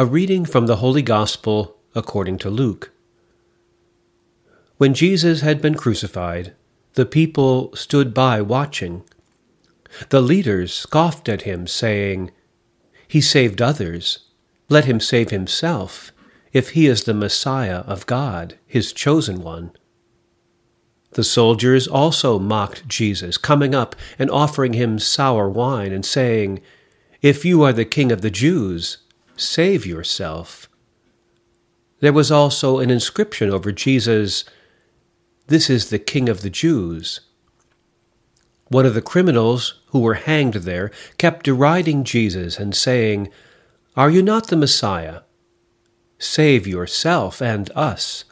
A reading from the Holy Gospel according to Luke. When Jesus had been crucified, the people stood by watching. The leaders scoffed at him, saying, He saved others. Let him save himself, if he is the Messiah of God, his chosen one. The soldiers also mocked Jesus, coming up and offering him sour wine, and saying, If you are the king of the Jews, save yourself. There was also an inscription over Jesus, This is the King of the Jews. One of the criminals who were hanged there kept deriding Jesus and saying, Are you not the Messiah? Save yourself and us.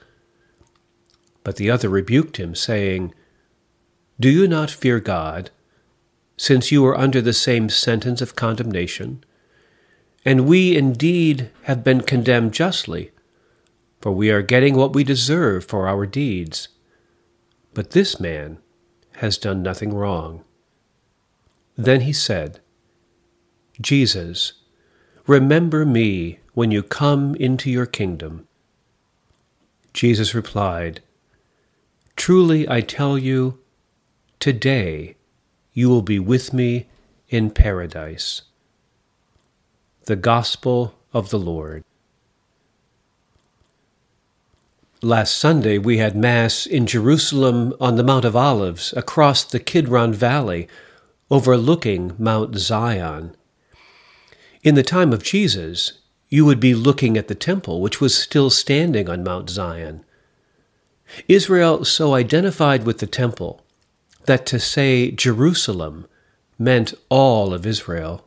But the other rebuked him, saying, Do you not fear God, since you are under the same sentence of condemnation? And we indeed have been condemned justly, for we are getting what we deserve for our deeds. But this man has done nothing wrong. Then he said, Jesus, remember me when you come into your kingdom. Jesus replied, Truly I tell you, today you will be with me in paradise. The Gospel of the Lord. Last Sunday we had Mass in Jerusalem on the Mount of Olives across the Kidron Valley, overlooking Mount Zion. In the time of Jesus, you would be looking at the temple, which was still standing on Mount Zion. Israel so identified with the temple that to say Jerusalem meant all of Israel.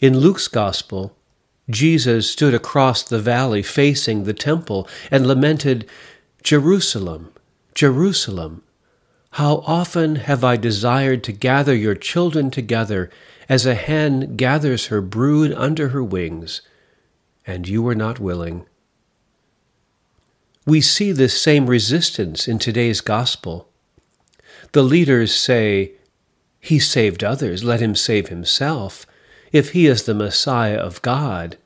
In Luke's Gospel, Jesus stood across the valley facing the temple and lamented, Jerusalem, Jerusalem, how often have I desired to gather your children together as a hen gathers her brood under her wings, and you were not willing. We see this same resistance in today's gospel. The leaders say, He saved others, let him save himself if he is the Messiah of God,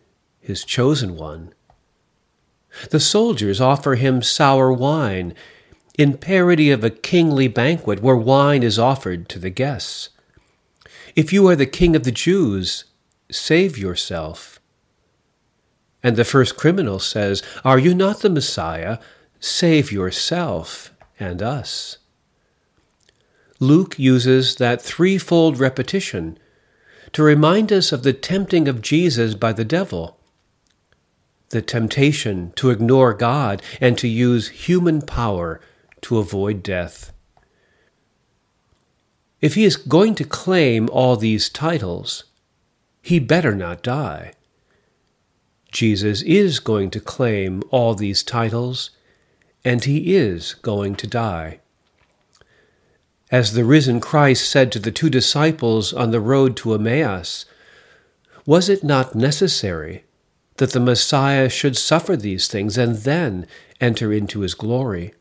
his chosen one. The soldiers offer him sour wine, in parody of a kingly banquet where wine is offered to the guests. If you are the king of the Jews, save yourself. And the first criminal says, Are you not the Messiah? Save yourself and us. Luke uses that threefold repetition to remind us of the tempting of Jesus by the devil, the temptation to ignore God and to use human power to avoid death. If he is going to claim all these titles, he better not die. Jesus is going to claim all these titles, and he is going to die. As the risen Christ said to the two disciples on the road to Emmaus, Was it not necessary that the Messiah should suffer these things and then enter into his glory?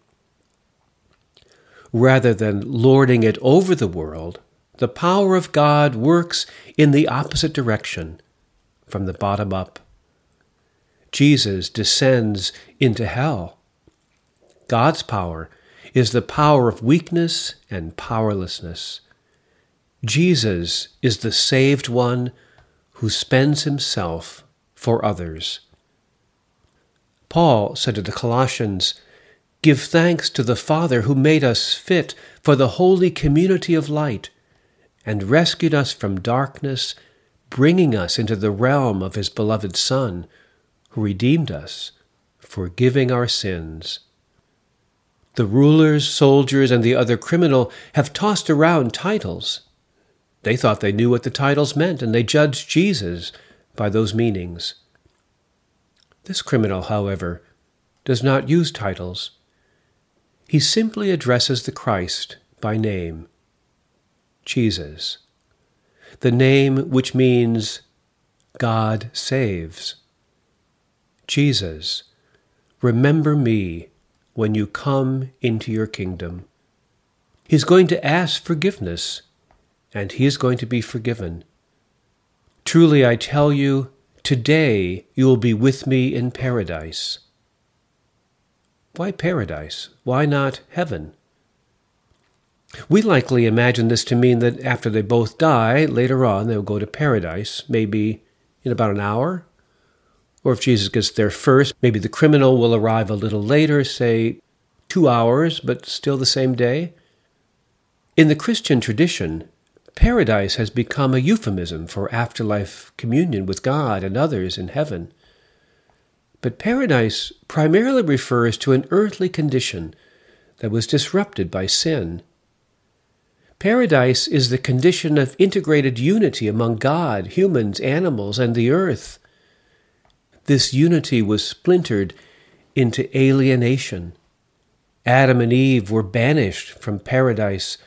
Rather than lording it over the world, the power of God works in the opposite direction, from the bottom up. Jesus descends into hell. God's power is the power of weakness and powerlessness. Jesus is the saved one who spends himself for others. Paul said to the Colossians, Give thanks to the Father who made us fit for the holy community of light and rescued us from darkness, bringing us into the realm of his beloved Son, who redeemed us, forgiving our sins. The rulers, soldiers, and the other criminal have tossed around titles. They thought they knew what the titles meant, and they judged Jesus by those meanings. This criminal, however, does not use titles. He simply addresses the Christ by name Jesus, the name which means God saves. Jesus, remember me when you come into your kingdom. He's going to ask forgiveness, and he is going to be forgiven. Truly, I tell you, Today you will be with me in paradise. Why paradise? Why not heaven? We likely imagine this to mean that after they both die, later on they'll go to paradise, maybe in about an hour. Or if Jesus gets there first, maybe the criminal will arrive a little later, say two hours, but still the same day. In the Christian tradition, paradise has become a euphemism for afterlife communion with God and others in heaven. But paradise primarily refers to an earthly condition that was disrupted by sin. Paradise is the condition of integrated unity among God, humans, animals, and the earth. This unity was splintered into alienation. Adam and Eve were banished from paradise.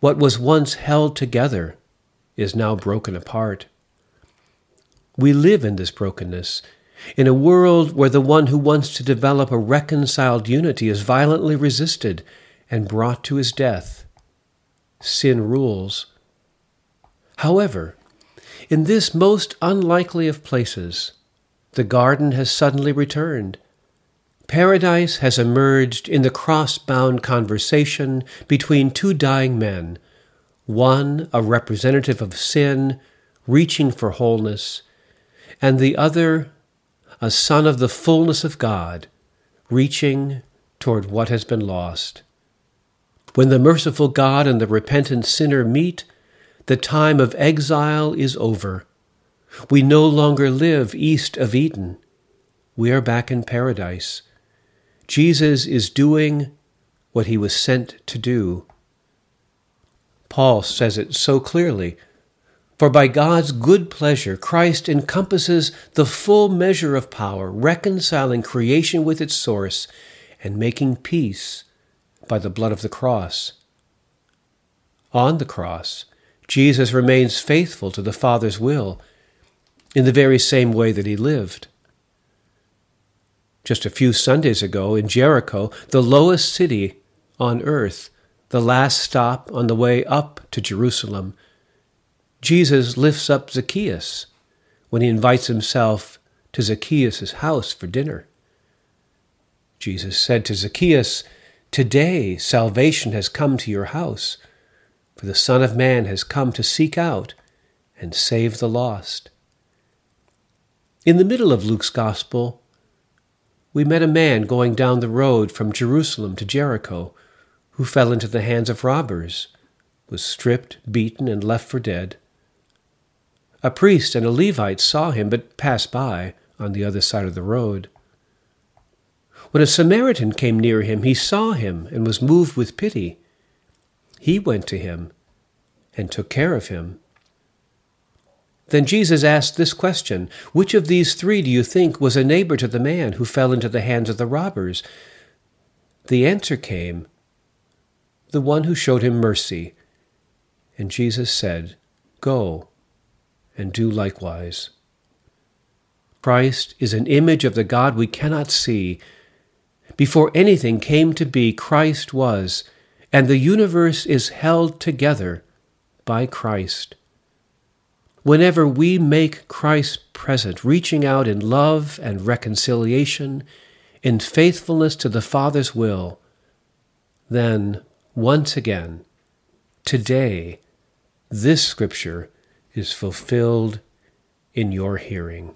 What was once held together is now broken apart. We live in this brokenness, in a world where the one who wants to develop a reconciled unity is violently resisted and brought to his death sin rules. However, in this most unlikely of places, the garden has suddenly returned. Paradise has emerged in the cross bound conversation between two dying men, one a representative of sin, reaching for wholeness, and the other a son of the fullness of God, reaching toward what has been lost. When the merciful God and the repentant sinner meet, the time of exile is over. We no longer live east of Eden. We are back in paradise. Jesus is doing what he was sent to do. Paul says it so clearly. For by God's good pleasure, Christ encompasses the full measure of power, reconciling creation with its source and making peace by the blood of the cross. On the cross, Jesus remains faithful to the Father's will in the very same way that he lived. Just a few Sundays ago in Jericho, the lowest city on earth, the last stop on the way up to Jerusalem, Jesus lifts up Zacchaeus when he invites himself to Zacchaeus' house for dinner. Jesus said to Zacchaeus, Today salvation has come to your house, for the Son of Man has come to seek out and save the lost. In the middle of Luke's Gospel, we met a man going down the road from Jerusalem to Jericho who fell into the hands of robbers, was stripped, beaten, and left for dead. A priest and a Levite saw him but passed by on the other side of the road. When a Samaritan came near him, he saw him and was moved with pity. He went to him and took care of him. Then Jesus asked this question Which of these three do you think was a neighbor to the man who fell into the hands of the robbers? The answer came, The one who showed him mercy. And Jesus said, Go and do likewise. Christ is an image of the God we cannot see before anything came to be, Christ was, and the universe is held together by Christ. Whenever we make Christ present, reaching out in love and reconciliation, in faithfulness to the Father's will, then, once again, today, this scripture is fulfilled in your hearing.